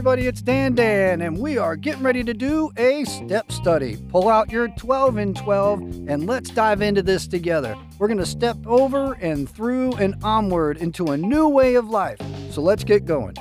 everybody, it's Dan Dan, and we are getting ready to do a step study. Pull out your 12 and 12, and let's dive into this together. We're going to step over and through and onward into a new way of life. So let's get going.